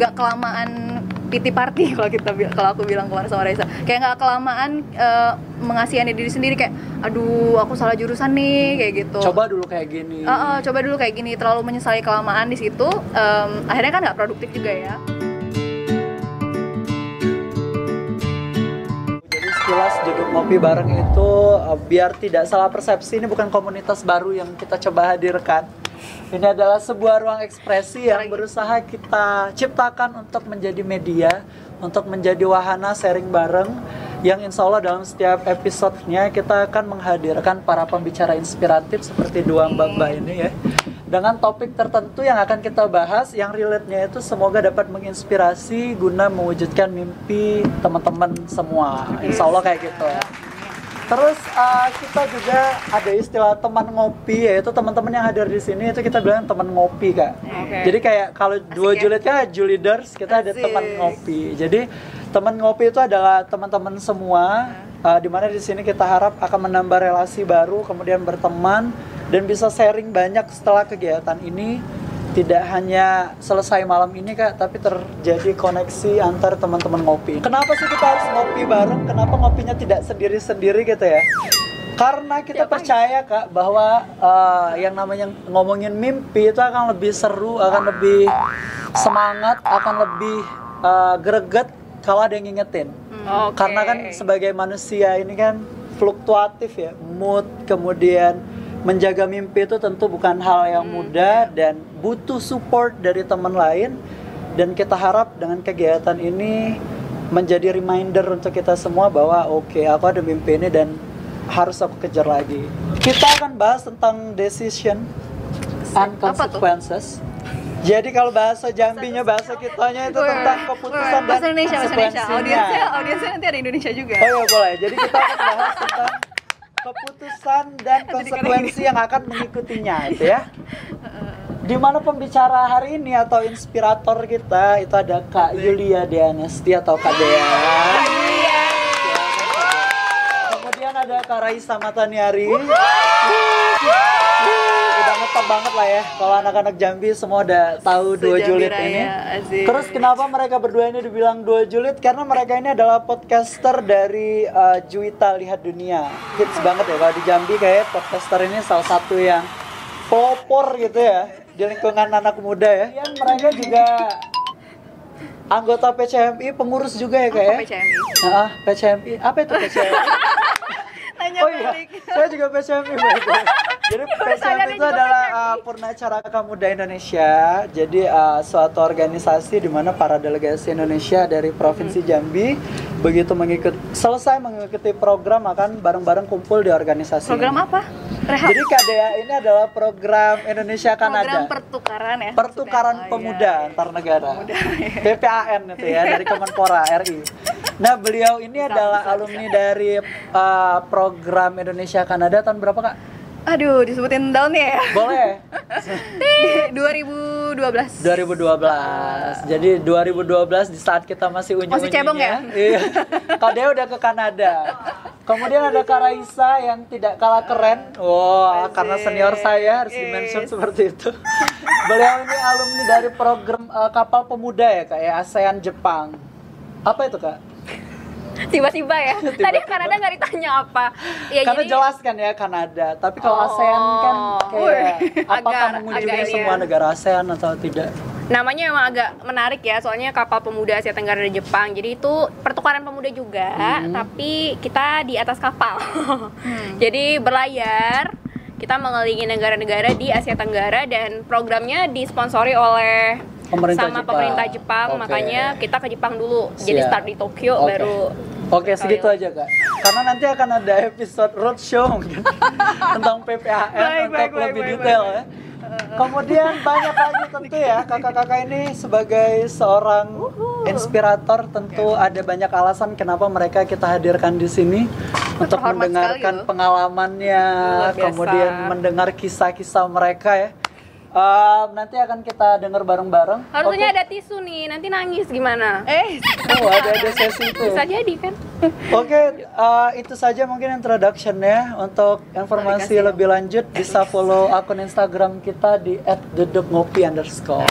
nggak kelamaan piti party kalau kita kalau aku bilang kemarin sama Raisa. Kayak nggak kelamaan eh, mengasihani diri sendiri kayak aduh aku salah jurusan nih kayak gitu. Coba dulu kayak gini. Eh, eh, coba dulu kayak gini. Terlalu menyesali kelamaan di situ em, akhirnya kan nggak produktif juga ya sekilas duduk ngopi bareng itu uh, biar tidak salah persepsi ini bukan komunitas baru yang kita coba hadirkan. Ini adalah sebuah ruang ekspresi yang berusaha kita ciptakan untuk menjadi media, untuk menjadi wahana sharing bareng yang insya Allah dalam setiap episodenya kita akan menghadirkan para pembicara inspiratif seperti dua mbak-mbak ini ya dengan topik tertentu yang akan kita bahas yang relate-nya itu semoga dapat menginspirasi guna mewujudkan mimpi teman-teman semua insya Allah kayak gitu ya terus uh, kita juga ada istilah teman ngopi yaitu teman-teman yang hadir di sini itu kita bilang teman ngopi kak Oke. jadi kayak kalau dua ya. Juliet kan Juliders kita ada Asik. teman ngopi jadi teman ngopi itu adalah teman-teman semua. Uh, di mana di sini kita harap akan menambah relasi baru kemudian berteman dan bisa sharing banyak setelah kegiatan ini. Tidak hanya selesai malam ini kak tapi terjadi koneksi antar teman-teman ngopi. Kenapa sih kita harus ngopi bareng? Kenapa ngopinya tidak sendiri-sendiri gitu ya? Karena kita percaya kak bahwa uh, yang namanya ngomongin mimpi itu akan lebih seru akan lebih semangat akan lebih uh, greget kalau ada yang ngingetin. Oke. karena kan sebagai manusia ini kan fluktuatif ya mood kemudian menjaga mimpi itu tentu bukan hal yang mudah dan butuh support dari teman lain. Dan kita harap dengan kegiatan ini menjadi reminder untuk kita semua bahwa oke aku ada mimpi ini dan harus aku kejar lagi. Kita akan bahas tentang decision and Apa tuh? consequences jadi kalau bahasa Jambinya bahasa kitanya itu tentang keputusan dan bahasa Indonesia bahasa Indonesia. audiensnya audiensnya nanti ada Indonesia juga. Oh iya boleh. Jadi kita akan bahas tentang keputusan dan konsekuensi yang akan mengikutinya itu ya. Di mana pembicara hari ini atau inspirator kita itu ada Kak Yulia Dianesti atau Kak Dea. Kemudian ada Kak Raisa Mataniari. Udah ngetop banget lah ya. Kalau anak-anak Jambi semua udah tahu dua julid Raya, ini. asik. Terus kenapa mereka berdua ini dibilang dua julid? Karena mereka ini adalah podcaster dari uh, Juwita Lihat Dunia. Hits banget ya kalau di Jambi kayak podcaster ini salah satu yang pelopor gitu ya di lingkungan anak muda ya. Yang mereka juga anggota PCMI, pengurus juga ya kayak. PCMI? Nah, PCMI. Apa itu PCMI? Tanya Oh iya, saya juga PCMI. Jadi PCMI itu adalah uh, Purna Caraka Muda Indonesia. Jadi uh, suatu organisasi di mana para delegasi Indonesia dari Provinsi Jambi begitu mengikuti selesai mengikuti program akan bareng-bareng kumpul di organisasi. Program ini. apa? Rehab. Jadi KDA ini adalah program Indonesia Kanada. Program pertukaran ya. Pertukaran maksudnya. Oh, pemuda iya. antar negara. PPAN itu ya dari Kemenpora RI. Nah, beliau ini adalah alumni dari uh, program Indonesia Kanada tahun berapa, Kak? Aduh, disebutin tahunnya ya. Boleh. Di 2012. 2012. Jadi 2012 di saat kita masih unyu Masih cebong ya? Iya. Kak Dea udah ke Kanada. Kemudian ada Kak Raisa yang tidak kalah keren. Wah, Asik. karena senior saya harus Yes. di-mention seperti itu. Beliau ini alumni dari program uh, kapal pemuda ya, Kak ya, ASEAN Jepang. Apa itu, Kak? Tiba-tiba ya. Tadi Tiba-tiba. Kanada nggak ditanya apa. Ya, Karena jadi- jelas kan ya Kanada. Tapi kalau Oh. ASEAN kan kayak Wih, apakah mengunjungi semua ya. negara ASEAN atau tidak? namanya emang agak menarik ya soalnya kapal pemuda Asia Tenggara dari Jepang jadi itu pertukaran pemuda juga Hmm. tapi kita di atas kapal jadi berlayar kita mengelilingi negara-negara di Asia Tenggara dan programnya disponsori oleh Pemerintah sama Jepang. pemerintah Jepang Oke. makanya kita ke Jepang dulu jadi Siap. start di Tokyo Oke. baru Oke, segitu aja kak. Karena nanti akan ada episode roadshow mungkin tentang PPAN Baik, untuk baik, baik, lebih baik, detail ya. Kemudian banyak lagi tentu ya kakak-kakak ini sebagai seorang inspirator tentu ada banyak alasan kenapa mereka kita hadirkan di sini untuk mendengarkan sekali pengalamannya, kemudian mendengar kisah-kisah mereka ya. Eh, nanti akan kita dengar bareng-bareng. harusnya Oke? ada tisu nih nanti nangis gimana Eh, Oh, ada ada sesi itu. bisa ya? jadi kan Oke, uh, itu saja mungkin introduction-nya. Untuk informasi lebih lanjut bisa follow akun Instagram kita di @dudukngopi underscore.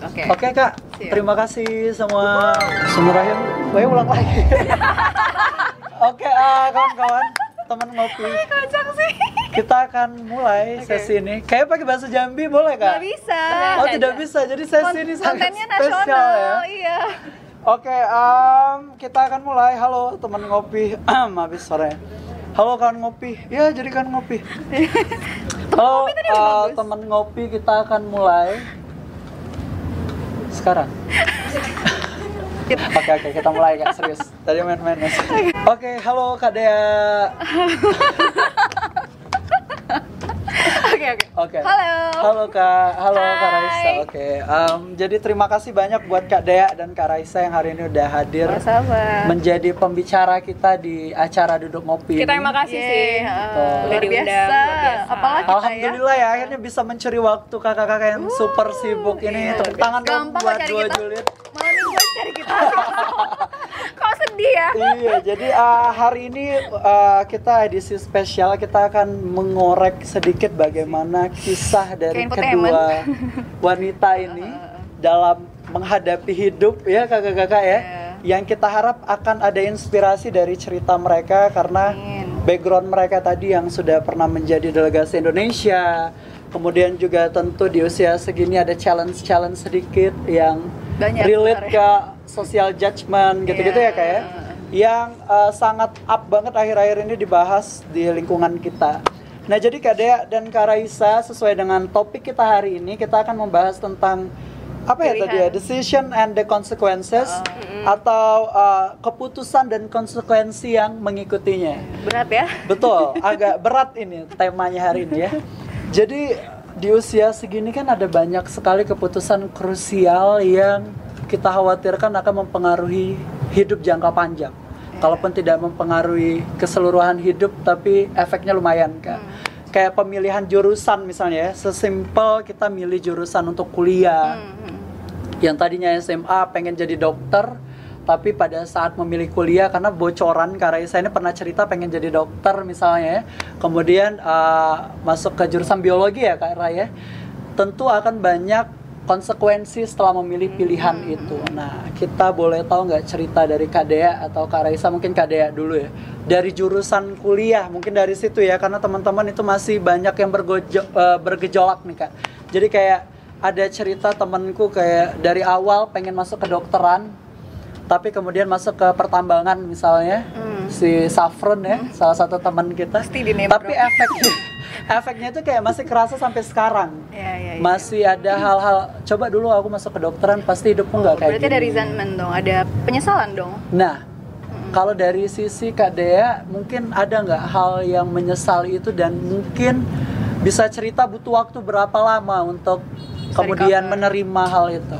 Oke. Oke kak, Siap. terima kasih semua. Bismillahirrahmanirrahim. Gue ulang lagi. Oke, ah, kawan-kawan, teman ngopi. Kocak sih. Kita akan mulai Oke. sesi ini. Kayak pakai bahasa Jambi boleh kak? Nggak bisa. Oh tidak aja. bisa. Jadi sesi ini sangat kontennya spesial nasional, ya. iya. Oke, em, kita akan mulai. Halo teman ngopi. Habis sore. Halo kawan ngopi. Ya, jadi kan ngopi. Halo bagus. teman ngopi, kita akan mulai sekarang. Oke oke kita mulai kak serius. Tadi main-main ya. Oke halo kak Dea. Oke, oke. Oke. Halo. Halo kak, halo kak Hai. Raisa. Oke. em, jadi terima kasih banyak buat kak Dea dan kak Raisa yang hari ini udah hadir Sama-sama. menjadi pembicara kita di acara duduk ngopi. Kita terima kasih sih. Yeay, uh, Betul. luar Udah diundang, biasa. luar biasa. Apalagi kita ya. Alhamdulillah ya akhirnya bisa mencuri waktu kakak-kakak yang super sibuk ini. iya. Tepuk tangan dong Gampang buat cari dua kita. Cari kita. Kok sedih ya? iya, jadi uh, hari ini uh, kita edisi spesial kita akan mengorek sedikit bagaimana kisah dari kedua wanita ini dalam menghadapi hidup ya kakak-kakak ya. Iya. Yang kita harap akan ada inspirasi dari cerita mereka karena Amin. background mereka tadi yang sudah pernah menjadi delegasi Indonesia. Kemudian juga tentu di usia segini ada challenge-challenge sedikit yang Banyak relate ke social judgment gitu-gitu Iya. ya kayak yang uh, sangat up banget akhir-akhir ini dibahas di lingkungan kita. Nah jadi Kak Dea dan Kak Raisa sesuai dengan topik kita hari ini kita akan membahas tentang apa ya tadi ya decision and the consequences Oh. atau uh, keputusan dan konsekuensi yang mengikutinya. Berat ya? Betul, agak berat ini temanya hari ini ya. Jadi di usia segini kan ada banyak sekali keputusan krusial yang kita khawatirkan akan mempengaruhi hidup jangka panjang. Kalaupun tidak mempengaruhi keseluruhan hidup, tapi efeknya lumayan kan. Kayak pemilihan jurusan misalnya ya, sesimpel kita milih jurusan untuk kuliah Hmm, hmm. yang tadinya SMA pengen jadi dokter tapi pada saat memilih kuliah karena bocoran Kak Raisa ini pernah cerita pengen jadi dokter misalnya ya. kemudian uh, masuk ke jurusan biologi ya Kak Raya tentu akan banyak konsekuensi setelah memilih pilihan itu. nah kita boleh tahu nggak cerita dari Kak Dea atau Kak Raisa? Mungkin Kak Dea dulu ya. Dari jurusan kuliah mungkin dari situ ya karena teman-teman itu masih banyak yang bergojo- eh, bergejolak nih Kak. Jadi kayak ada cerita temanku kayak dari awal pengen masuk ke dokteran tapi kemudian masuk ke pertambangan misalnya Hmm. si Safron ya salah satu teman kita Pasti tapi efeknya efeknya itu kayak masih kerasa sampai sekarang Iya, iya, iya. masih ada hal-hal coba dulu aku masuk ke dokteran pasti hidupku nggak kayak Berarti ada gini resentment dong, ada penyesalan dong. nah kalau dari sisi Kak Dea mungkin ada nggak hal yang menyesal itu dan mungkin bisa cerita butuh waktu berapa lama untuk Bisa kemudian recover. menerima hal itu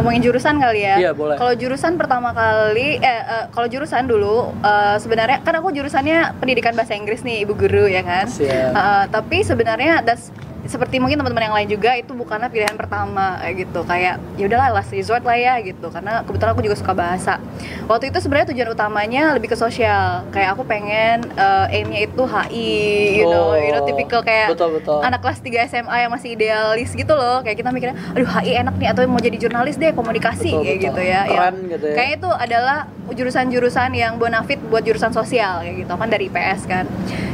Ngomongin jurusan kali ya. Iya, boleh. Kalau jurusan pertama kali eh, eh, kalau jurusan dulu eh, sebenarnya kan aku jurusannya pendidikan bahasa Inggris nih, Ibu guru ya kan. Siap. Eh, tapi sebenarnya das seperti mungkin teman-teman yang lain juga itu bukanlah pilihan pertama kayak gitu. Kayak ya udahlah last resort lah ya gitu. Karena kebetulan aku juga suka bahasa. Waktu itu sebenarnya tujuan utamanya lebih ke sosial. Kayak aku pengen eh, aimnya itu HI you know. You know Oh, tipikal kayak betul, betul. anak kelas 3 SMA yang masih idealis gitu loh. Kayak kita mikirnya aduh HI enak nih atau mau jadi jurnalis deh komunikasi Betul, kayak betul. gitu ya. Keren Yang- gitu ya. kayak itu adalah jurusan-jurusan yang bonafit buat jurusan sosial kayak gitu. Kan dari IPS kan.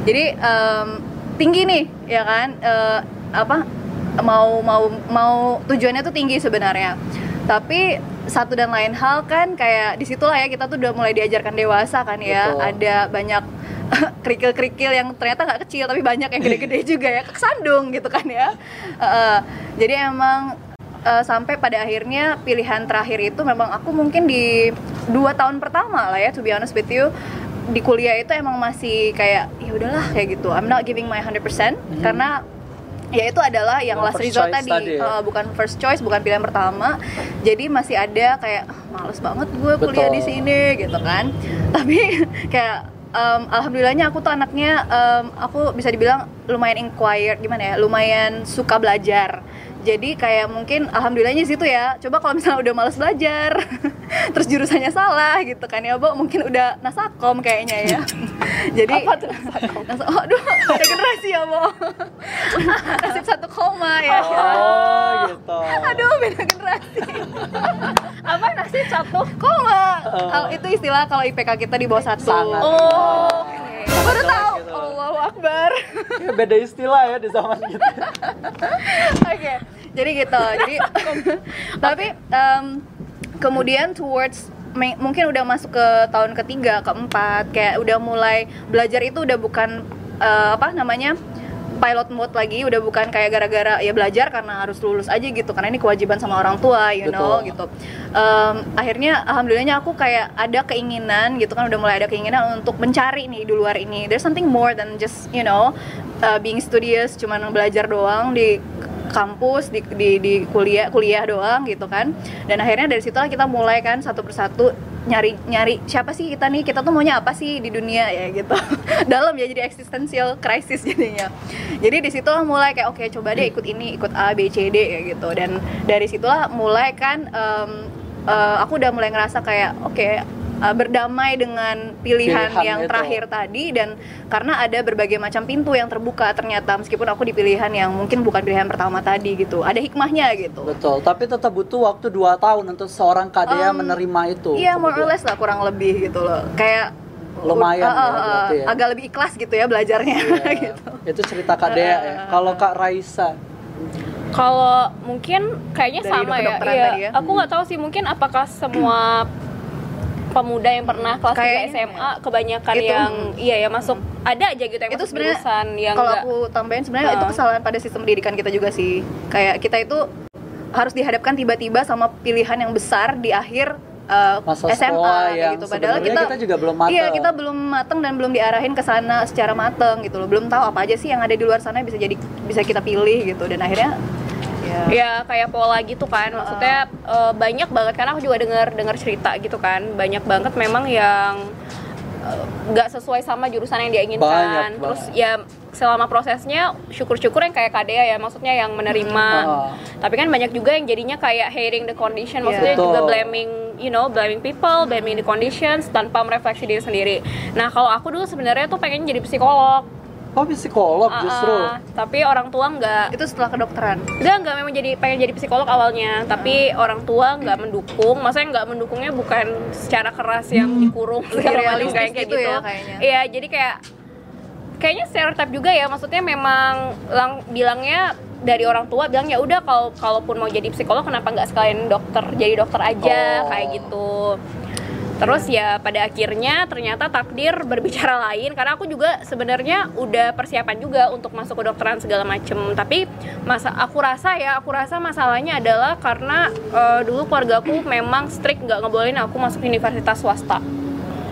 Jadi em, tinggi nih ya kan? Eh, apa mau mau mau tujuannya tuh tinggi sebenarnya. Tapi satu dan lain hal kan kayak di situlah ya kita tuh udah mulai diajarkan dewasa kan ya. Betul. ada banyak kerikil-kerikil yang ternyata nggak kecil tapi banyak yang gede-gede juga ya. Kesandung gitu kan ya. Eh, jadi emang eh, sampai pada akhirnya pilihan terakhir itu memang aku mungkin di dua tahun pertama lah ya to be honest with you. Di kuliah itu emang masih kayak ya udahlah kayak gitu. I'm not giving my 100% karena ya itu adalah yang Bukan last first resort tadi, tadi ya? Eh, bukan first choice bukan pilihan pertama jadi masih ada kayak "Ah, males banget gue kuliah Betul. di sini gitu kan tapi kayak em, alhamdulillahnya aku tuh anaknya em, aku bisa dibilang lumayan inquired gimana ya lumayan suka belajar jadi kayak mungkin alhamdulillahnya situ ya. Coba kalau misalnya udah males belajar terus jurusannya salah gitu kan ya Bo. Mungkin udah nasakom kayaknya ya. Jadi Apa tuh nasakom? Nasa- oh, aduh ada generasi ya Bo. Nasib satu koma ya. Oh, gitu. aduh beda generasi. Apa nasib satu? Koma. Oh. kalau itu istilah kalau IPK kita di bawah satu Sangat. oh baru tahu gitu. Allahu Akbar Ya, beda istilah ya di zaman kita. Oke, jadi gitu. Jadi tapi em, kemudian towards mungkin udah masuk ke tahun ketiga, keempat, kayak udah mulai belajar itu udah bukan eh, apa namanya pilot mode lagi, udah bukan kayak gara-gara ya belajar karena harus lulus aja gitu, karena ini kewajiban sama orang tua, you know, Betul. gitu. Em, akhirnya alhamdulillahnya aku kayak ada keinginan gitu kan, udah mulai ada keinginan untuk mencari nih di luar ini. There's something more than just you know uh, being studious, cuman belajar doang di kampus di, di, di kuliah kuliah doang gitu kan. Dan akhirnya dari situlah kita mulai kan satu persatu nyari nyari siapa sih kita nih kita tuh maunya apa sih di dunia ya gitu. Dalam ya jadi existential crisis jadinya. Jadi di situlah mulai kayak oke coba deh ikut ini ikut A B C D ya gitu. Dan dari situlah mulai kan em, eh, aku udah mulai ngerasa kayak oke eh, berdamai dengan pilihan, Pilihan yang itu. terakhir tadi dan karena ada berbagai macam pintu yang terbuka ternyata meskipun aku di pilihan yang mungkin bukan pilihan pertama tadi gitu ada hikmahnya gitu Betul, tapi tetap butuh waktu 2 tahun untuk seorang KDA Um, menerima itu. iya more or less lah kurang lebih gitu loh kayak Lumayan uh, ya, uh, uh, berarti ya. agak lebih ikhlas gitu ya belajarnya Iya, gitu Itu cerita KDA ya. Uh, Kalau Kak Raisa, Kalau mungkin kayaknya Dari sama ya. Iya, tadi ya. Aku nggak tahu sih mungkin apakah semua pemuda yang pernah kelas 3 Kayaknya SMA kebanyakan Itu, yang hmm. iya ya masuk ada aja gitu yang itu masuk sebenarnya jurusan yang kalau aku tambahin sebenarnya itu Uh. kesalahan pada sistem pendidikan kita juga sih kayak kita itu harus dihadapkan tiba-tiba sama pilihan yang besar di akhir uh, masa SMA kayak gitu padahal kita, kita juga belum matang. Iya, kita belum mateng dan belum diarahin ke sana secara mateng gitu loh. Belum tahu apa aja sih yang ada di luar sana bisa jadi bisa kita pilih gitu dan akhirnya ya ya kayak pola gitu kan. Maksudnya eh, banyak banget karena aku juga dengar dengar cerita gitu kan. Banyak banget memang yang eh, nggak sesuai sama jurusan yang dia inginkan. Banyak terus banget. ya selama prosesnya syukur-syukur yang kayak KDA ya maksudnya yang menerima. Oh. tapi kan banyak juga yang jadinya kayak hating the condition. Maksudnya Betul. juga blaming you know blaming people blaming the conditions tanpa merefleksi diri sendiri. Nah kalau aku dulu sebenarnya tuh pengen jadi psikolog Oh, psikolog Ah, justru. ah. tapi orang tua nggak itu setelah kedokteran. Enggak, enggak memang jadi pengen jadi psikolog awalnya, tapi orang tua nggak mendukung. Maksudnya nggak mendukungnya bukan secara keras yang dikurung Lebih segala macam kayak kayak gitu gitu. ya kayaknya. Iya, jadi kayak kayaknya stereotip juga ya. Maksudnya memang lang, bilangnya dari orang tua bilang ya udah kalau kalaupun mau jadi psikolog kenapa nggak sekalian dokter jadi dokter aja Oh. kayak gitu. Terus ya pada akhirnya ternyata takdir berbicara lain karena aku juga sebenarnya udah persiapan juga untuk masuk kedokteran segala macem. Tapi masa aku rasa ya aku rasa masalahnya adalah karena eh, dulu keluargaku memang strict nggak ngebolehin aku masuk universitas swasta.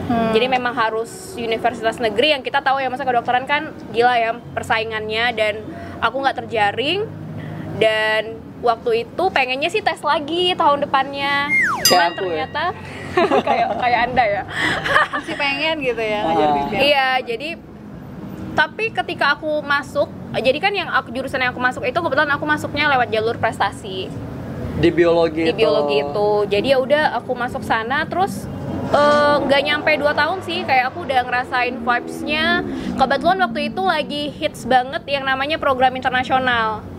Hmm. jadi memang harus universitas negeri yang kita tahu ya masa kedokteran kan gila ya persaingannya dan aku nggak terjaring. Dan waktu itu pengennya sih tes lagi tahun depannya. Kayak cuman aku ya. ternyata kayak kayak anda ya. Masih pengen gitu ya ngajar bimbel. iya jadi tapi ketika aku masuk jadi kan yang aku jurusan yang aku masuk itu kebetulan aku masuknya lewat jalur prestasi. Di biologi di biologi itu. Jadi ya udah aku masuk sana terus eh, nggak nyampe 2 tahun sih kayak aku udah ngerasain vibes-nya. Kebetulan waktu itu lagi hits banget yang namanya program internasional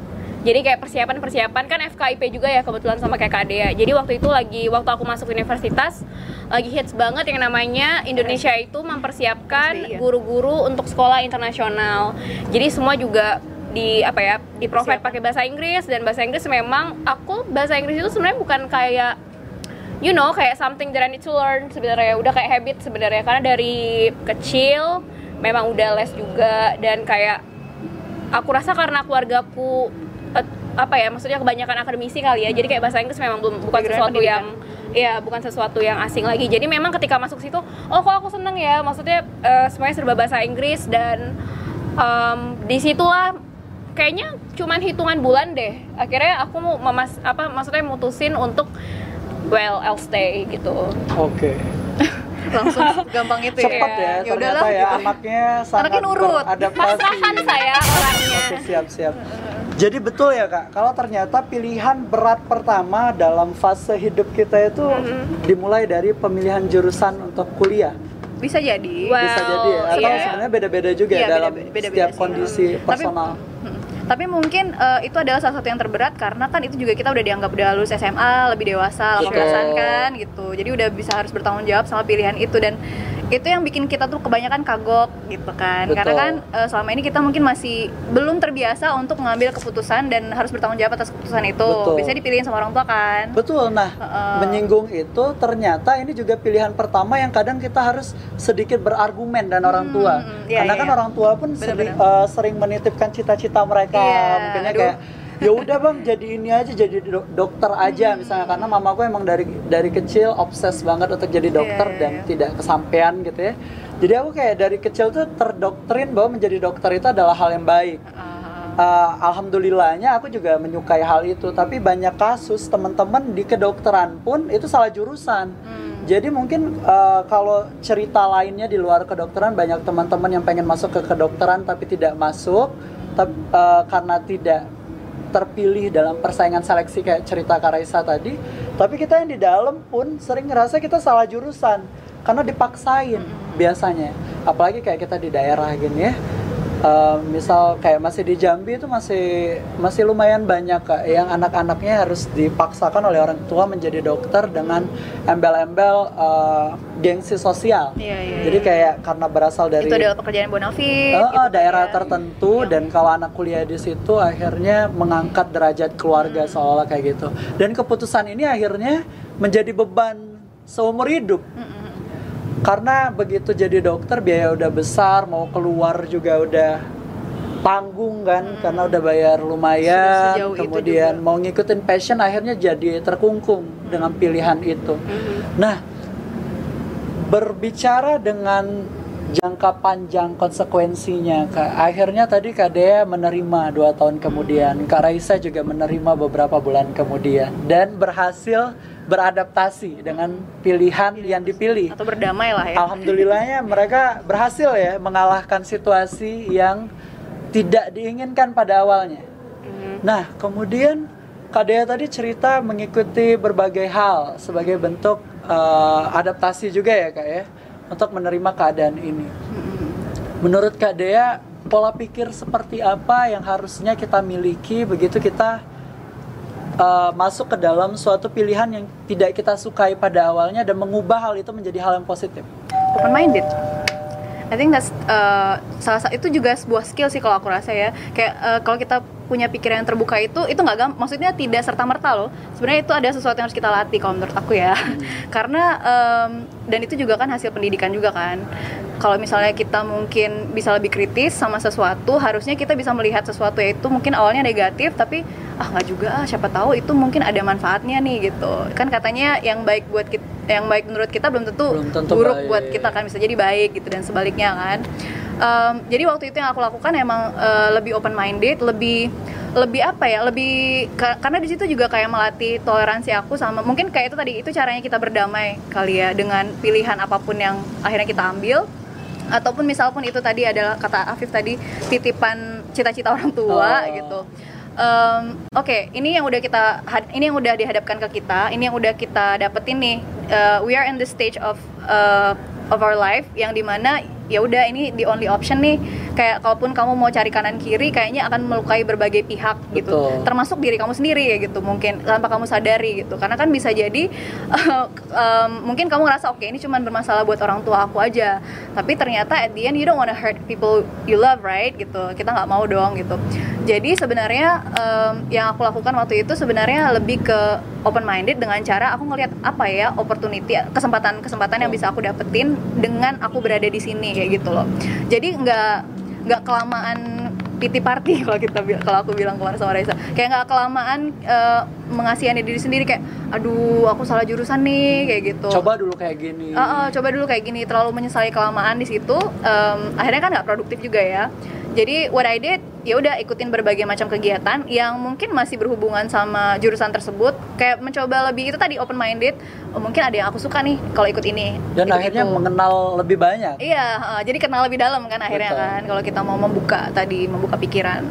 jadi kayak persiapan-persiapan kan FKIP juga ya kebetulan sama kayak KDA jadi waktu itu lagi waktu aku masuk universitas lagi hits banget yang namanya Indonesia itu mempersiapkan SBI ya? guru-guru untuk sekolah internasional jadi semua juga di apa ya di provide Persiapan. pakai bahasa Inggris dan bahasa Inggris memang aku bahasa Inggris itu sebenarnya bukan kayak you know kayak something that I need to learn sebenarnya udah kayak habit sebenarnya karena dari kecil memang udah les juga dan kayak aku rasa karena keluargaku apa ya maksudnya kebanyakan akademisi kali ya jadi kayak bahasa Inggris memang belum bukan Background sesuatu pendidikan. yang Iya, bukan sesuatu yang asing lagi. Jadi memang ketika masuk situ, oh kok aku seneng ya. Maksudnya eh, semuanya serba bahasa Inggris dan em, di situlah kayaknya cuman hitungan bulan deh. Akhirnya aku mau memas apa maksudnya mutusin untuk well I'll stay gitu. Oke. langsung gampang itu ya cepat ya, Ya udahlah ternyata ya gitu. anaknya sangat Anaknya nurut. beradaptasi. pasrahan saya orangnya Oke, siap siap. Jadi betul ya kak, kalau ternyata pilihan berat pertama dalam fase hidup kita itu Mm-hmm. dimulai dari pemilihan jurusan untuk kuliah. bisa jadi Wow. Bisa jadi ya, atau iya. sebenarnya beda-beda juga Iya, dalam beda- beda-beda setiap sih. kondisi Tapi- personal. Mm. Tapi mungkin eh, itu adalah salah satu yang terberat karena kan itu juga kita udah dianggap udah lulus SMA, lebih dewasa, Betul. 18 kan gitu. Jadi udah bisa harus bertanggung jawab sama pilihan itu dan itu yang bikin kita tuh kebanyakan kagok gitu kan. Karena Betul. kan eh, selama ini kita mungkin masih belum terbiasa untuk mengambil keputusan dan harus bertanggung jawab atas keputusan itu. Betul. Biasanya dipilihin sama orang tua kan. Betul, nah Heeh. menyinggung itu ternyata ini juga pilihan pertama yang kadang kita harus sedikit berargumen dan orang tua. Hmm, iya, Karena iya, kan iya. orang tua pun sering, Benar-benar. eh, sering menitipkan cita-cita mereka, Iya, mungkinnya aduh. kayak ya udah bang jadi ini aja jadi do- dokter aja Hmm. misalnya karena mamaku emang dari dari kecil obses banget untuk jadi dokter Iya, dan iya. tidak kesampaian gitu ya. Jadi aku kayak dari kecil tuh terdoktrin bahwa menjadi dokter itu adalah hal yang baik. Ah, Uh, alhamdulillahnya aku juga menyukai hal itu tapi banyak kasus teman-teman di kedokteran pun itu salah jurusan hmm. jadi mungkin uh, kalau cerita lainnya di luar kedokteran banyak teman-teman yang pengen masuk ke kedokteran tapi tidak masuk tap- uh, karena tidak terpilih dalam persaingan seleksi kayak cerita Karaisa tadi tapi kita yang di dalam pun sering ngerasa kita salah jurusan karena dipaksain biasanya. Apalagi kayak kita di daerah gini ya Uh, misal kayak masih di Jambi itu masih masih lumayan banyak kak yang anak-anaknya harus dipaksakan oleh orang tua menjadi dokter dengan embel-embel uh, gengsi sosial. Iya, iya, Jadi iya. kayak karena berasal dari itu adalah pekerjaan bonafit Uh, uh, kan daerah ya. tertentu Iya. dan kalau anak kuliah di situ akhirnya mengangkat derajat keluarga Hmm. seolah kayak gitu. Dan keputusan ini akhirnya menjadi beban seumur hidup Mm-mm. Karena begitu jadi dokter biaya udah besar mau keluar juga udah tanggung kan karena udah bayar lumayan. Sejauh kemudian mau ngikutin passion akhirnya jadi terkungkung dengan pilihan itu. Nah berbicara dengan jangka panjang konsekuensinya Kak. akhirnya tadi Kak Dea menerima dua tahun kemudian. Kak Raisa juga menerima beberapa bulan kemudian. Dan berhasil beradaptasi dengan pilihan yang dipilih atau berdamai lah ya Alhamdulillahnya mereka berhasil ya mengalahkan situasi yang tidak diinginkan pada awalnya. Mhm. Nah, kemudian Kak Dea tadi cerita mengikuti berbagai hal sebagai bentuk eh, adaptasi juga ya Kak ya untuk menerima keadaan ini. Mhm. Menurut Kak Dea, pola pikir seperti apa yang harusnya kita miliki begitu kita eh, masuk ke dalam suatu pilihan yang tidak kita sukai pada awalnya dan mengubah hal itu menjadi hal yang positif? open minded I think that's uh, salah satu itu juga sebuah skill sih kalau aku rasa ya kayak uh, kalau kita punya pikiran yang terbuka itu itu nggak gampang maksudnya tidak serta merta loh. Sebenarnya itu ada sesuatu yang harus kita latih kalau menurut aku ya. Karena um, dan itu juga kan hasil pendidikan juga kan. Kalau misalnya kita mungkin bisa lebih kritis sama sesuatu harusnya kita bisa melihat sesuatu ya itu mungkin awalnya negatif tapi ah nggak juga ah siapa tahu itu mungkin ada manfaatnya nih gitu. Kan katanya yang baik buat kita yang baik menurut kita belum tentu, Belum tentu buruk baik. buat kita kan bisa jadi baik gitu dan sebaliknya kan Em, jadi waktu itu yang aku lakukan emang eh, lebih open minded lebih lebih apa ya lebih ka- karena di situ juga kayak melatih toleransi aku sama mungkin kayak itu tadi itu caranya kita berdamai kali ya dengan pilihan apa pun yang akhirnya kita ambil ataupun misal pun itu tadi adalah kata Afif tadi titipan cita-cita orang tua Oh. gitu Em, Oke, ini yang udah kita ini yang udah dihadapkan ke kita, ini yang udah kita dapetin nih. Uh, we are in the stage of uh, of our life yang di mana ya udah ini the only option nih. Kayak kalaupun kamu mau cari kanan kiri, kayaknya akan melukai berbagai pihak gitu, Betul. termasuk diri kamu sendiri ya gitu mungkin tanpa kamu sadari gitu. Karena kan bisa jadi em, mungkin kamu ngerasa oke ini cuman bermasalah buat orang tua aku aja, tapi ternyata at the end you don't wanna hurt people you love right gitu. Kita nggak mau dong gitu. Jadi sebenarnya em, yang aku lakukan waktu itu sebenarnya lebih ke open minded dengan cara aku ngelihat apa ya opportunity kesempatan kesempatan yang bisa aku dapetin dengan aku berada di sini kayak gitu loh. Jadi nggak nggak kelamaan piti party kalau kita kalau aku bilang kemarin sama Raisa. Kayak nggak kelamaan eh, mengasihani diri sendiri kayak aduh aku salah jurusan nih kayak gitu. Coba dulu kayak gini. Uh, uh, coba dulu kayak gini. Terlalu menyesali kelamaan di situ em, akhirnya kan nggak produktif juga ya. Jadi what I did ya udah ikutin berbagai macam kegiatan yang mungkin masih berhubungan sama jurusan tersebut kayak mencoba lebih itu tadi open minded oh, mungkin ada yang aku suka nih kalau ikut ini Dan Gitu-gitu. akhirnya mengenal lebih banyak. iya uh, jadi kenal lebih dalam kan akhirnya Betul. kan kalau kita mau membuka tadi membuka pikiran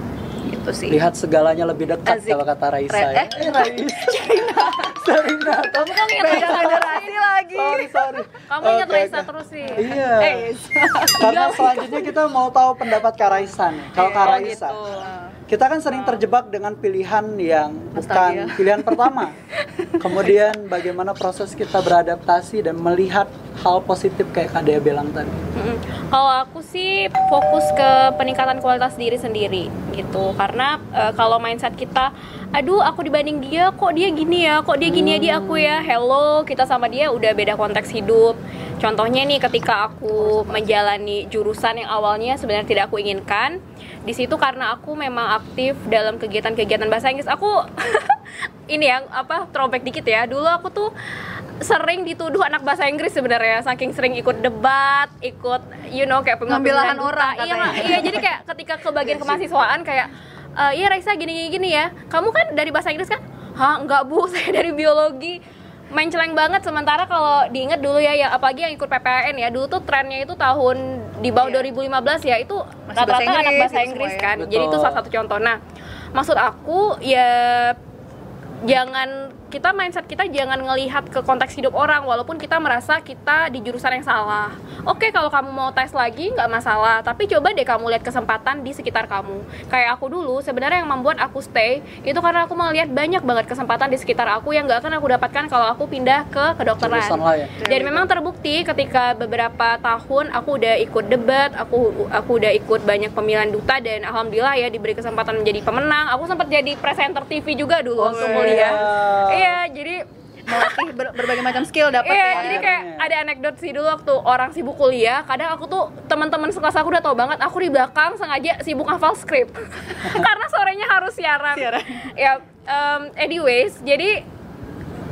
gitu sih Lihat segalanya lebih dekat Asik. kalau kata Raisa Re- ya. Eh, Raisa. Serina. Kamu kan beda generasi lagi Sorry, sorry. Kamu ingat Raisa oke. terus sih. Iya. eh Karena selanjutnya kita mau tahu pendapat Kak Raisa nih. Kalau Kak Oh, Raisa, gitu. kita kan sering terjebak dengan pilihan yang bukan pilihan pertama. Kemudian bagaimana proses kita beradaptasi dan melihat hal positif kayak Kak Dea bilang tadi. Kalau aku sih fokus ke peningkatan kualitas diri sendiri gitu karena eh, kalau mindset kita aduh aku dibanding dia kok dia gini ya? Kok dia gini ya di aku ya? Hello kita sama dia udah beda konteks hidup. Contohnya nih ketika aku menjalani jurusan yang awalnya sebenarnya tidak aku inginkan di situ karena aku memang aktif dalam kegiatan-kegiatan bahasa Inggris. Aku ini yang apa throwback dikit ya. Dulu aku tuh sering dituduh anak bahasa Inggris sebenarnya saking sering ikut debat ikut you know kayak duta. orang iya iya jadi kayak ketika ke bagian kemahasiswaan kayak "Eh, iya Raisa gini gini gini ya kamu kan dari bahasa Inggris kan hah enggak bu saya dari biologi main celeng banget sementara kalau diingat dulu ya ya apalagi yang ikut PPN ya dulu tuh trennya itu tahun di bawah Iya. 2015 ya itu Masih rata-rata anak bahasa Inggris semua ya. kan jadi itu Betul. salah satu contoh nah maksud aku ya jangan kita mindset kita jangan ngelihat ke konteks hidup orang walaupun kita merasa kita di jurusan yang salah oke kalau kamu mau tes lagi nggak masalah tapi coba deh kamu lihat kesempatan di sekitar kamu kayak aku dulu sebenarnya yang membuat aku stay itu karena aku melihat banyak banget kesempatan di sekitar aku yang nggak akan aku dapatkan kalau aku pindah ke kedokteran lain. dan memang terbukti ketika beberapa tahun aku udah ikut debat, aku aku udah ikut banyak pemilihan duta dan alhamdulillah ya diberi kesempatan menjadi pemenang. Aku sempat jadi presenter TV juga dulu Oh, waktu iya. kuliah. Iya, jadi melatih ber- berbagai macam skill dapat Iya, ya jadi kayak ada anekdot sih dulu waktu orang sibuk kuliah, kadang aku tuh teman-teman sekelas aku udah tau banget, aku di belakang sengaja sibuk hafal skrip karena sorenya harus siaran. Siaran. Ya, em, anyways, jadi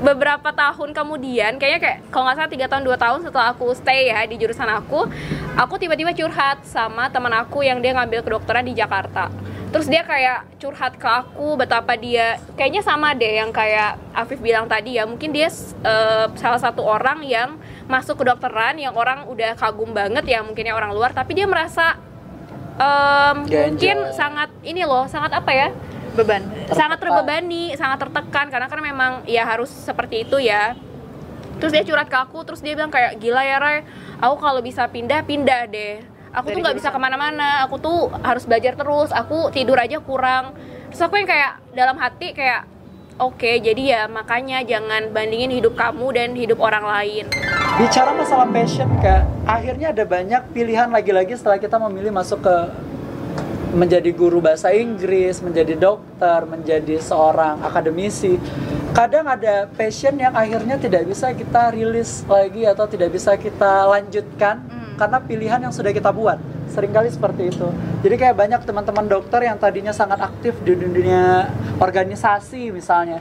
beberapa tahun kemudian, kayaknya kayak kalau nggak salah tiga tahun dua tahun setelah aku stay ya di jurusan aku, aku tiba-tiba curhat sama teman aku yang dia ngambil kedokteran di Jakarta. Terus dia kayak curhat ke aku betapa dia kayaknya sama deh yang kayak Afif bilang tadi ya mungkin dia eh, salah satu orang yang masuk kedokteran yang orang udah kagum banget ya mungkinnya orang luar tapi dia merasa em, Ganjal. mungkin sangat ini loh sangat apa ya beban sangat Tertekan. terbebani, sangat tertekan karena kan memang ya harus seperti itu ya. Terus dia curhat ke aku, terus dia bilang kayak gila ya Ray, aku kalau bisa pindah pindah deh. Aku Dari tuh nggak bisa ke mana-mana, aku tuh harus belajar terus, aku tidur aja kurang. Terus aku yang kayak dalam hati kayak oke jadi ya makanya jangan bandingin hidup kamu dan hidup orang lain. Bicara masalah passion kak, akhirnya ada banyak pilihan lagi-lagi setelah kita memilih masuk ke menjadi guru bahasa Inggris, menjadi dokter, menjadi seorang akademisi. Kadang ada passion yang akhirnya tidak bisa kita rilis lagi atau tidak bisa kita lanjutkan Hmm. Karena pilihan yang sudah kita buat. Seringkali seperti itu. Jadi kayak banyak teman-teman dokter yang tadinya sangat aktif di dunia organisasi misalnya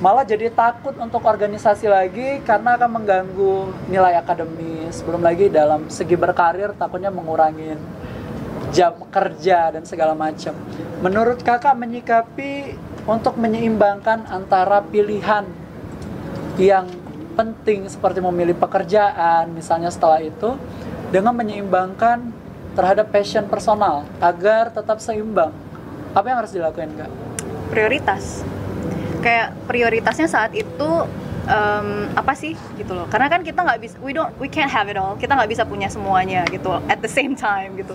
malah jadi takut untuk organisasi lagi karena akan mengganggu nilai akademis belum lagi dalam segi berkarir takutnya mengurangi jam kerja dan segala macam menurut kakak menyikapi untuk menyeimbangkan antara pilihan yang penting seperti memilih pekerjaan misalnya setelah itu dengan menyeimbangkan terhadap passion personal agar tetap seimbang. Apa yang harus dilakukan kak? prioritas. Kayak prioritasnya saat itu em, apa sih gitu loh. Karena kan kita nggak bisa we don't we can't have it all. Kita nggak bisa punya semuanya gitu at the same time gitu.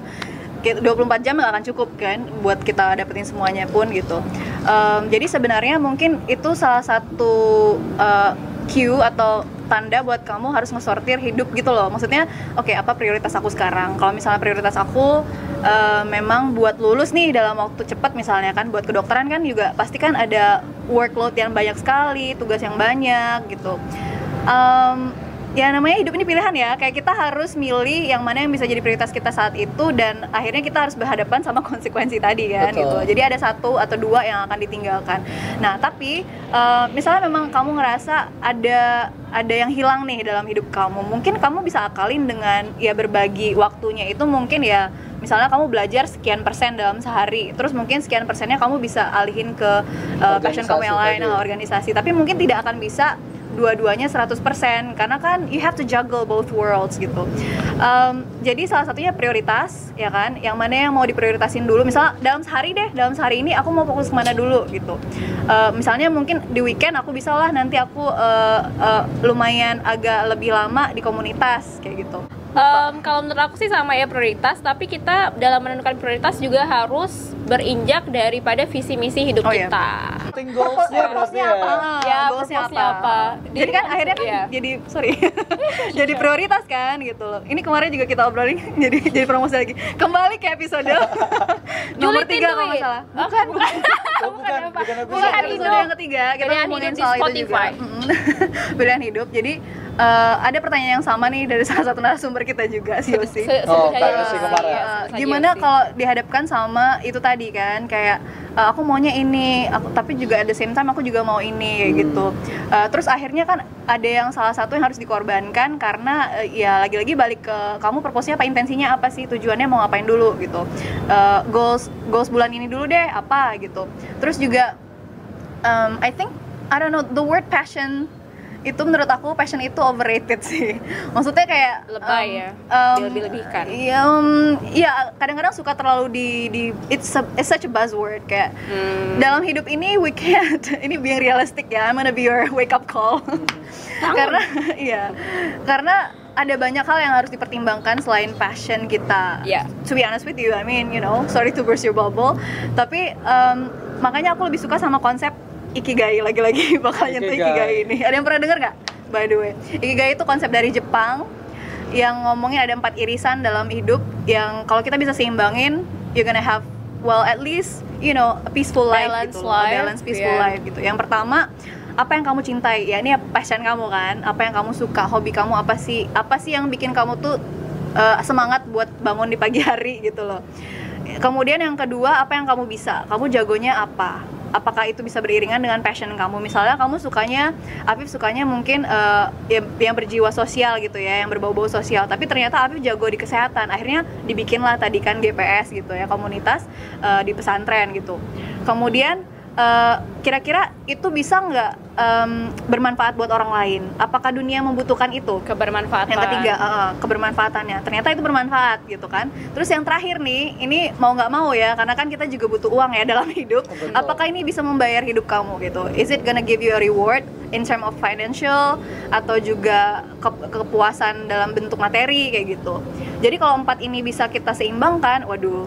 Kayak 24 jam nggak akan cukup kan buat kita dapetin semuanya pun gitu. Em, jadi sebenarnya mungkin itu salah satu eh, cue atau tanda buat kamu harus ngesortir hidup gitu loh. Maksudnya oke apa prioritas aku sekarang? Kalau misalnya prioritas aku eh, memang buat lulus nih dalam waktu cepat misalnya kan buat kedokteran kan juga pasti kan ada workload yang banyak sekali tugas yang banyak gitu. Em, ya namanya hidup ini pilihan ya. Kayak kita harus milih yang mana yang bisa jadi prioritas kita saat itu dan akhirnya kita harus berhadapan sama konsekuensi tadi kan Betul. gitu. Jadi ada satu atau dua yang akan ditinggalkan. Nah tapi eh, misalnya memang kamu ngerasa ada ada yang hilang nih dalam hidup kamu mungkin kamu bisa akalin dengan ya berbagi waktunya itu mungkin ya misalnya kamu belajar sekian persen dalam sehari terus mungkin sekian persennya kamu bisa alihin ke eh, passion kamu yang lain organisasi. Tapi mungkin tidak akan bisa dua-duanya 100% karena kan you have to juggle both worlds gitu. Em, jadi salah satunya prioritas ya kan? Yang mana yang mau diprioritasin dulu? Misalnya dalam sehari deh dalam sehari ini aku mau fokus ke mana dulu gitu. Eh, misalnya mungkin di weekend aku bisa lah nanti aku eh, eh, lumayan agak lebih lama di komunitas kayak gitu Em, kalau menurut aku sih sama ya prioritas, tapi kita dalam menentukan prioritas juga harus berinjak daripada visi misi hidup Oh, iya. kita. Penting goalsnya berarti Purpose-nya ya. apa? Ya, goalsnya purpose-nya apa? Jadi Jadi kan kan- akhirnya kan iya. jadi sorry, jadi prioritas kan gitu loh. Ini kemarin juga kita obrolin jadi jadi promosi lagi. Kembali ke episode nomor tiga kalau nggak salah. Oh, bukan, bukan. Oh, bukan, apa? bukan episode. Bukan Pilihan episode hidup. yang ketiga kita ngomongin soal itu juga. Pilihan hidup. Jadi eh, ada pertanyaan yang sama nih dari salah satu narasumber kita juga si Yosi. Se- Oh, Yosi. Kemarin. Sebut saja gimana kalau dihadapkan sama itu tadi kan kayak eh, aku maunya ini aku tapi juga at the same time aku juga mau ini kayak Hmm. gitu Eh, terus akhirnya kan ada yang salah satu yang harus dikorbankan karena eh, ya lagi-lagi balik ke kamu purpose-nya apa intensinya apa sih tujuannya mau ngapain dulu gitu Eh, goals goals bulan ini dulu deh apa gitu terus juga um, I think I don't know the word passion itu menurut aku passion itu overrated sih maksudnya kayak Lebay um, ya, um, dilebih-lebihkan. Iya, um, iya kadang-kadang suka terlalu di di it's a- it's such a buzzword kayak Hmm. dalam hidup ini we can't ini being realistic ya I'm gonna be your wake up call karena iya karena ada banyak hal yang harus dipertimbangkan selain passion kita Iya. to be honest with you I mean you know sorry to burst your bubble tapi um, makanya aku lebih suka sama konsep ikigai lagi-lagi bakal nyentuh Ikigai. ini. Ada yang pernah dengar nggak? By the way. Ikigai itu konsep dari Jepang yang ngomongin ada empat irisan dalam hidup yang kalau kita bisa seimbangin you're gonna have well at least you know a peaceful life Balance gitu life, balance peaceful yeah. life gitu. Yang pertama apa yang kamu cintai? Ya ini passion kamu kan? Apa yang kamu suka? Hobi kamu apa sih? Apa sih yang bikin kamu tuh eh, semangat buat bangun di pagi hari gitu loh. Kemudian yang kedua apa yang kamu bisa? Kamu jagonya apa apakah itu bisa beriringan dengan passion kamu? Misalnya kamu sukanya Afif sukanya mungkin eh, yang, yang berjiwa sosial gitu ya yang berbau-bau sosial. Tapi ternyata Afif jago di kesehatan. Akhirnya dibikinlah tadi kan GPS gitu ya komunitas eh, di pesantren gitu. Kemudian eh, kira-kira itu bisa nggak em, bermanfaat buat orang lain. Apakah dunia membutuhkan itu? Kebermanfaatan. yang ketiga uh, kebermanfaatannya. Ternyata itu bermanfaat gitu kan? Terus yang terakhir nih ini mau nggak mau ya karena kan kita juga butuh uang ya dalam hidup. Betul. apakah ini bisa membayar hidup kamu gitu? Is it gonna give you a reward in term of financial atau juga ke- kepuasan dalam bentuk materi kayak gitu? Jadi kalau empat ini bisa kita seimbangkan waduh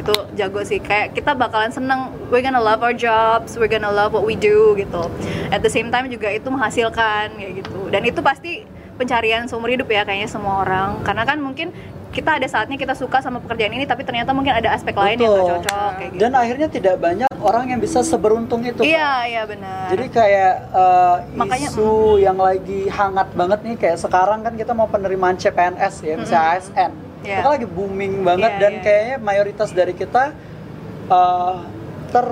itu jago sih. Kayak kita bakalan seneng we're gonna love our jobs we're gonna love what we do gitu. At the same time juga itu menghasilkan kayak gitu. Dan itu pasti pencarian seumur hidup ya kayaknya semua orang. Karena kan mungkin kita ada saatnya kita suka sama pekerjaan ini tapi ternyata mungkin ada aspek lain yang Betul. gak cocok kayak gitu. Dan akhirnya tidak banyak orang yang bisa seberuntung itu. Iya iya benar. Jadi kayak uh, Makanya- isu yang lagi hangat banget nih kayak sekarang kan kita mau penerimaan CPNS ya, misalnya ASN. Iya. Itu kan lagi booming banget Iya, dan iya. kayaknya mayoritas dari kita uh, ter,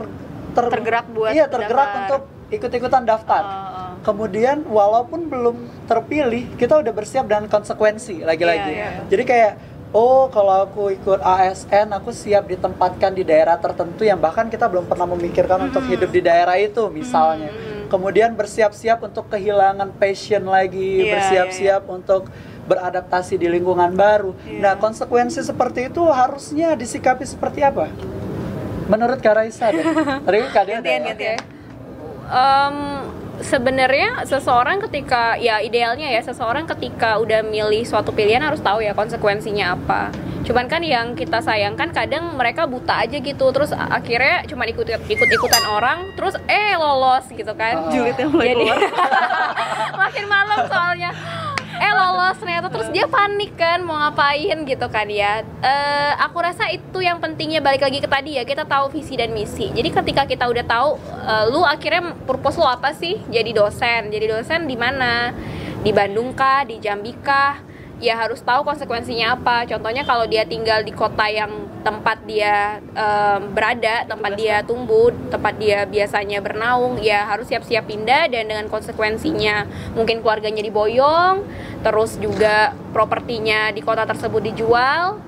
ter- Tergerak buat Iya, tergerak daftar. untuk ikut-ikutan daftar. Uh, uh. Kemudian walaupun belum terpilih, kita udah bersiap dengan konsekuensi lagi-lagi. Iya, iya. Jadi kayak oh kalau aku ikut ASN, aku siap ditempatkan di daerah tertentu yang bahkan kita belum pernah memikirkan untuk hidup di daerah itu misalnya. Kemudian bersiap-siap untuk kehilangan passion lagi, Iya, bersiap-siap untuk beradaptasi di lingkungan baru. Iya. Nah, konsekuensi seperti itu harusnya disikapi seperti apa? Menurut Kak Raisa deh. Tadi Kak Dea ada ya? gantian Em, sebenarnya seseorang ketika ya idealnya ya seseorang ketika udah milih suatu pilihan harus tahu ya konsekuensinya apa. Cuman kan yang kita sayangkan kadang mereka buta aja gitu terus akhirnya cuma ikut ikut ikutan orang terus eh lolos gitu kan. Ah. julidnya mulai Jadi keluar makin malam soalnya eh lolos. Ternyata terus dia panik kan mau ngapain gitu kan ya. Eh, aku rasa itu yang pentingnya balik lagi ke tadi ya kita tahu visi dan misi. Jadi ketika kita udah tahu eh, lu akhirnya purpose lu apa sih? Jadi dosen. Jadi dosen di mana? Di Bandung kah? Di Jambi kah ya harus tahu konsekuensinya apa. Contohnya kalau dia tinggal di kota yang tempat dia em, berada tempat dia tumbuh tempat dia biasanya bernaung ya harus siap-siap pindah dan dengan konsekuensinya mungkin keluarganya diboyong terus juga propertinya di kota tersebut dijual.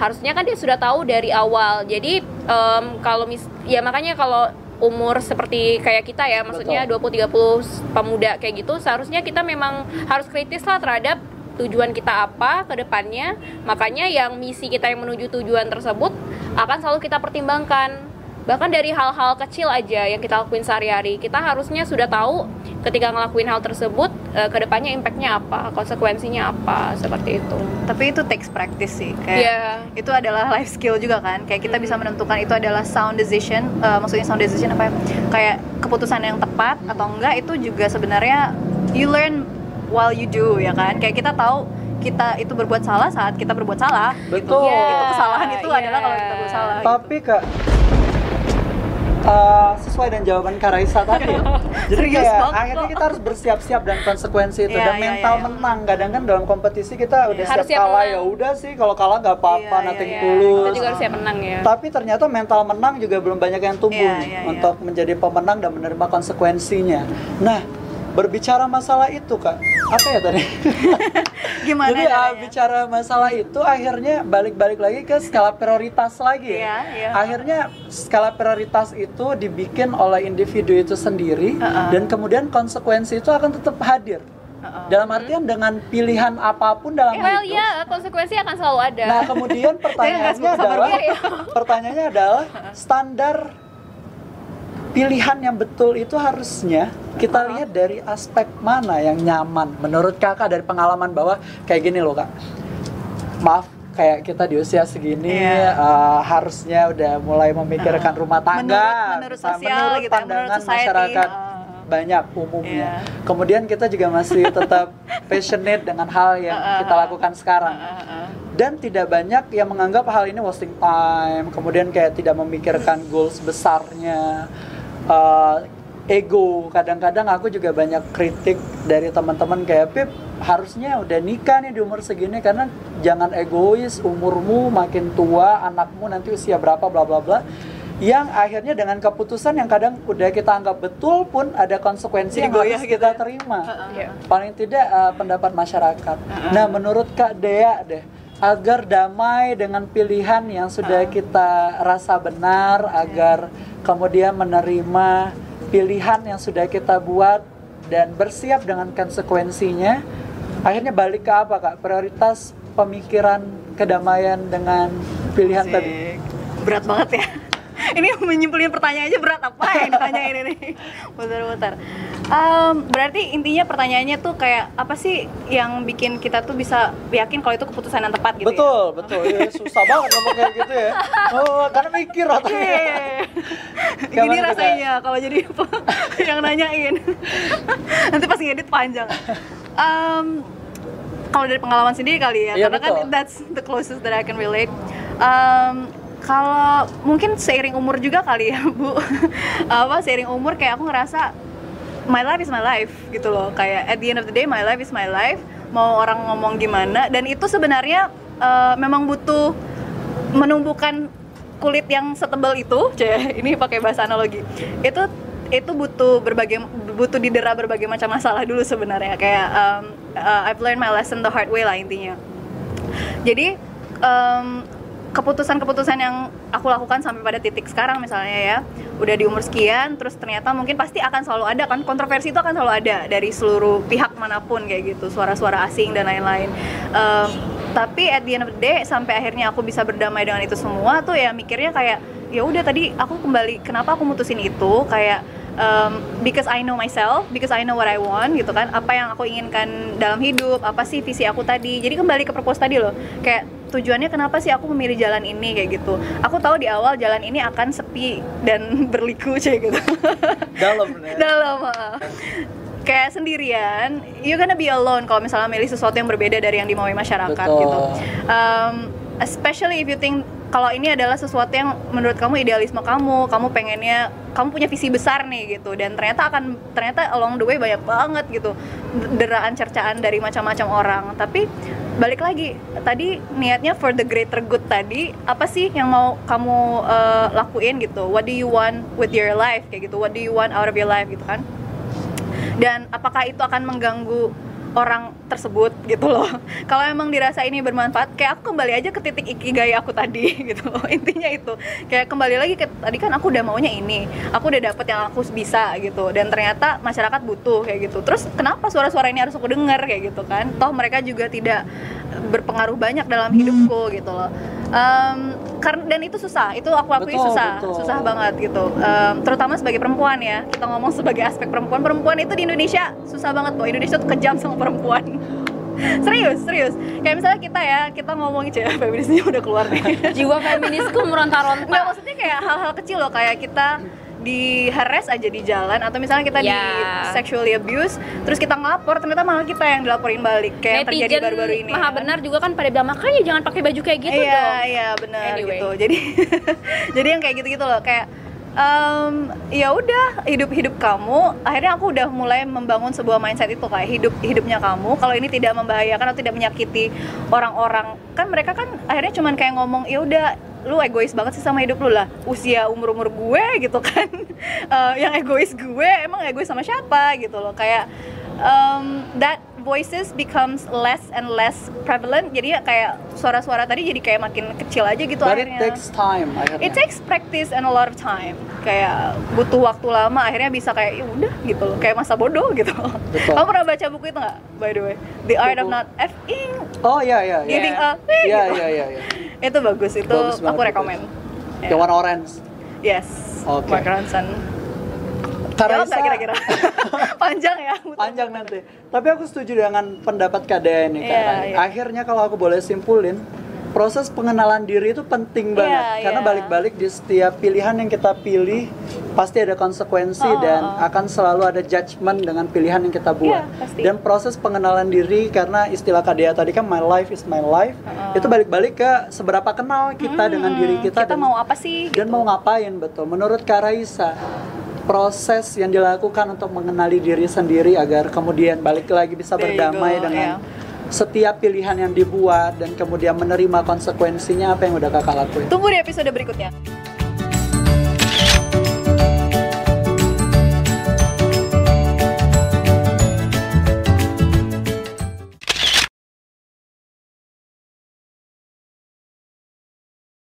Harusnya kan dia sudah tahu dari awal. Jadi em, kalau mis ya makanya kalau umur seperti kayak kita ya maksudnya 20-30 pemuda kayak gitu seharusnya kita memang harus kritis lah terhadap tujuan kita apa ke depannya. Makanya yang misi kita yang menuju tujuan tersebut akan selalu kita pertimbangkan. Bahkan dari hal-hal kecil aja yang kita lakuin sehari-hari kita harusnya sudah tahu ketika ngelakuin hal tersebut eh, ke depannya impactnya apa konsekuensinya apa seperti itu. Tapi itu takes practice sih kayak Iya. itu adalah life skill juga kan. Kayak kita bisa menentukan itu adalah sound decision eh, maksudnya sound decision apa ya? kayak keputusan yang tepat atau enggak itu juga sebenarnya you learn while you do ya kan kayak kita tahu kita itu berbuat salah saat kita berbuat salah Betul. gitu. Iya, itu kesalahan itu iya. adalah kalau kita berbuat salah gitu. Tapi kak eh, sesuai dengan jawaban Kak Raisa tadi Jadi Serius kayak banget akhirnya kita harus bersiap-siap dan konsekuensi itu Iya, Dan iya, mental iya. menang Kadang kan dalam kompetisi kita udah Harus siap siap kalah ya udah sih Kalau kalah nggak apa-apa, Iya, nothing iya, iya. tulus kita juga harus siap menang ya Tapi ternyata mental menang juga belum banyak yang tumbuh Iya, iya, iya. Untuk menjadi pemenang dan menerima konsekuensinya Nah berbicara masalah itu kak apa ya tadi gimana jadi caranya? bicara masalah itu akhirnya balik-balik lagi ke skala prioritas lagi ya. Iya, iya. Akhirnya skala prioritas itu dibikin oleh individu itu sendiri Uh-uh. dan kemudian konsekuensi itu akan tetap hadir. Dalam artian dengan pilihan apa pun dalam well hidup. ya konsekuensi akan selalu ada Nah, kemudian pertanyaannya sabar adalah ya. pertanyaannya adalah standar pilihan yang betul itu harusnya kita lihat dari aspek mana yang nyaman menurut kakak dari pengalaman bahwa kayak gini loh kak maaf kayak kita di usia segini Iya. eh, harusnya udah mulai memikirkan rumah tangga Menurut- menurut sosial menurut gitu ya, menurut pandangan society, masyarakat uh. banyak umumnya Iya. kemudian kita juga masih tetap passionate dengan hal yang Uh, uh, kita uh. lakukan sekarang Uh, uh. dan tidak banyak yang menganggap hal ini wasting time kemudian kayak tidak memikirkan goals besarnya Uh, ego kadang-kadang aku juga banyak kritik dari teman-teman kayak Pip harusnya udah nikah nih di umur segini karena jangan egois umurmu makin tua anakmu nanti usia berapa bla bla bla yang akhirnya dengan keputusan yang kadang udah kita anggap betul pun ada konsekuensi Jadi yang harus gitu kita ya. terima Iya. paling tidak uh, pendapat masyarakat. Nah, menurut Kak Dea deh, agar damai dengan pilihan yang sudah kita rasa benar, agar kemudian menerima pilihan yang sudah kita buat dan bersiap dengan konsekuensinya, akhirnya balik ke apa Kak? Prioritas pemikiran kedamaian dengan pilihan tadi. Asik. berat banget ya ini menyimpulin pertanyaan aja berat apa yang ditanyain ini muter-muter Em, berarti intinya pertanyaannya tuh kayak apa sih yang bikin kita tuh bisa yakin kalau itu keputusan yang tepat gitu betul, betul. Ya, susah banget ngomong kayak gitu ya. Oh, karena mikir ya. Yeay. Gimana Gini tuh, Kak? rasanya kalau jadi yang nanyain nanti pas ngedit panjang Em, kalau dari pengalaman sendiri kali ya Iya, karena kan betul. that's the closest that I can relate Em, kalau mungkin seiring umur juga kali ya bu. Apa seiring umur kayak aku ngerasa my life is my life gitu loh. Kayak at the end of the day my life is my life. Mau orang ngomong gimana. Dan itu sebenarnya eh, memang butuh menumbuhkan kulit yang setebal itu, ceh ini pakai bahasa analogi. Itu itu butuh berbagai butuh didera berbagai macam masalah dulu sebenarnya. Kayak um, uh, I've learned my lesson the hard way lah intinya. Jadi em, keputusan-keputusan yang aku lakukan sampai pada titik sekarang misalnya ya udah di umur sekian terus ternyata mungkin pasti akan selalu ada kan kontroversi itu akan selalu ada dari seluruh pihak mana pun kayak gitu suara-suara asing dan lain-lain. Em, tapi at the end of the day sampai akhirnya aku bisa berdamai dengan itu semua tuh ya mikirnya kayak ya udah tadi aku kembali kenapa aku mutusin itu? Kayak um, because I know myself, because I know what I want gitu kan, apa yang aku inginkan dalam hidup, apa sih visi aku tadi. Jadi kembali ke purpose tadi loh, kayak tujuannya kenapa sih aku memilih jalan ini kayak gitu. Aku tahu di awal jalan ini akan sepi dan berliku cie gitu. Dalam ya. Dalam kayak sendirian, you gonna be alone kalau misalnya milih sesuatu yang berbeda dari yang dimaui masyarakat Betul. gitu. Um, especially if you think kalau ini adalah sesuatu yang menurut kamu idealisme kamu, kamu pengennya kamu punya visi besar nih gitu dan ternyata akan ternyata along the way banyak banget gitu deraan cercaan dari macam-macam orang tapi balik lagi tadi niatnya for the greater good tadi apa sih yang mau kamu uh, lakuin gitu? What do you want with your life? Kayak gitu what do you want out of your life gitu kan? Dan apakah itu akan mengganggu orang tersebut gitu loh. Kalau emang dirasa ini bermanfaat kayak aku kembali aja ke titik ikigai aku tadi gitu loh. Intinya itu. Kayak kembali lagi ke tadi kan aku udah maunya ini aku udah dapet yang aku bisa gitu. Dan ternyata masyarakat butuh kayak gitu. Terus kenapa suara-suara ini harus aku dengar kayak gitu kan? Toh mereka juga tidak berpengaruh banyak dalam hidupku gitu loh. Um, karena dan itu susah. Itu aku akui Betul, susah. betul. susah banget gitu. Um, terutama sebagai perempuan ya. Kita ngomong sebagai aspek perempuan. Perempuan itu di Indonesia susah banget loh Indonesia tuh kejam sama perempuan. Serius serius. Kayak misalnya kita ya kita ngomongin cewek feminisnya udah keluar nih. Jiwa feminisku Nggak meronta-ronta maksudnya kayak hal-hal kecil loh. Kayak kita di harass aja di jalan atau misalnya kita di Ya. sexually abuse terus kita ngelapor ternyata malah kita yang dilaporin balik kayak yang terjadi netizen baru-baru ini maha ya kan? benar juga kan pada bilang makanya jangan pakai baju kayak gitu iya dong iya benar Anyway. gitu jadi jadi yang kayak gitu-gitu loh kayak em, ya udah hidup hidup kamu. Akhirnya aku udah mulai membangun sebuah mindset itu kayak hidup hidupnya kamu. Kalau ini tidak membahayakan atau tidak menyakiti orang-orang kan mereka kan akhirnya cuman kayak ngomong ya udah lu egois banget sih sama hidup lu lah. Usia umur umur gue gitu kan. Eh, yang egois gue emang egois sama siapa gitu loh. Kayak um, that voices becomes less and less prevalent jadi ya kayak suara-suara tadi jadi kayak makin kecil aja gitu But it akhirnya takes time akhirnya. It takes practice and a lot of time. Kayak butuh waktu lama akhirnya bisa kayak ya udah gitu loh, kayak masa bodoh gitu. Betul. Kamu pernah baca buku itu nggak? By the way, The Art of Buku. Not F-ing, Oh Yeah. Eh, Iya gitu. iya iya iya. Itu bagus itu Bagus aku rekomend. Yang warna orange. Yes. Oke. Mark Ronson. Nggak kira-kira? Panjang ya. panjang nanti. Tapi aku setuju dengan pendapat Dea ini Kak Iya, Rai. iya. Akhirnya kalau aku boleh simpulin, proses pengenalan diri itu penting banget Iya, karena iya. balik-balik di setiap pilihan yang kita pilih pasti ada konsekuensi Oh, dan oh. akan selalu ada judgement dengan pilihan yang kita buat. Iya, pasti. Dan proses pengenalan diri karena istilah Kak Dea tadi kan my life is my life. Oh. Itu balik-balik ke seberapa kenal kita dengan diri kita, Kita dan mau apa sih? dan mau ngapain betul menurut Kak Raisa proses yang dilakukan untuk mengenali diri sendiri agar kemudian balik lagi bisa berdamai go, dengan yeah. setiap pilihan yang dibuat dan kemudian menerima konsekuensinya apa yang udah kakak lakuin Tunggu di episode berikutnya.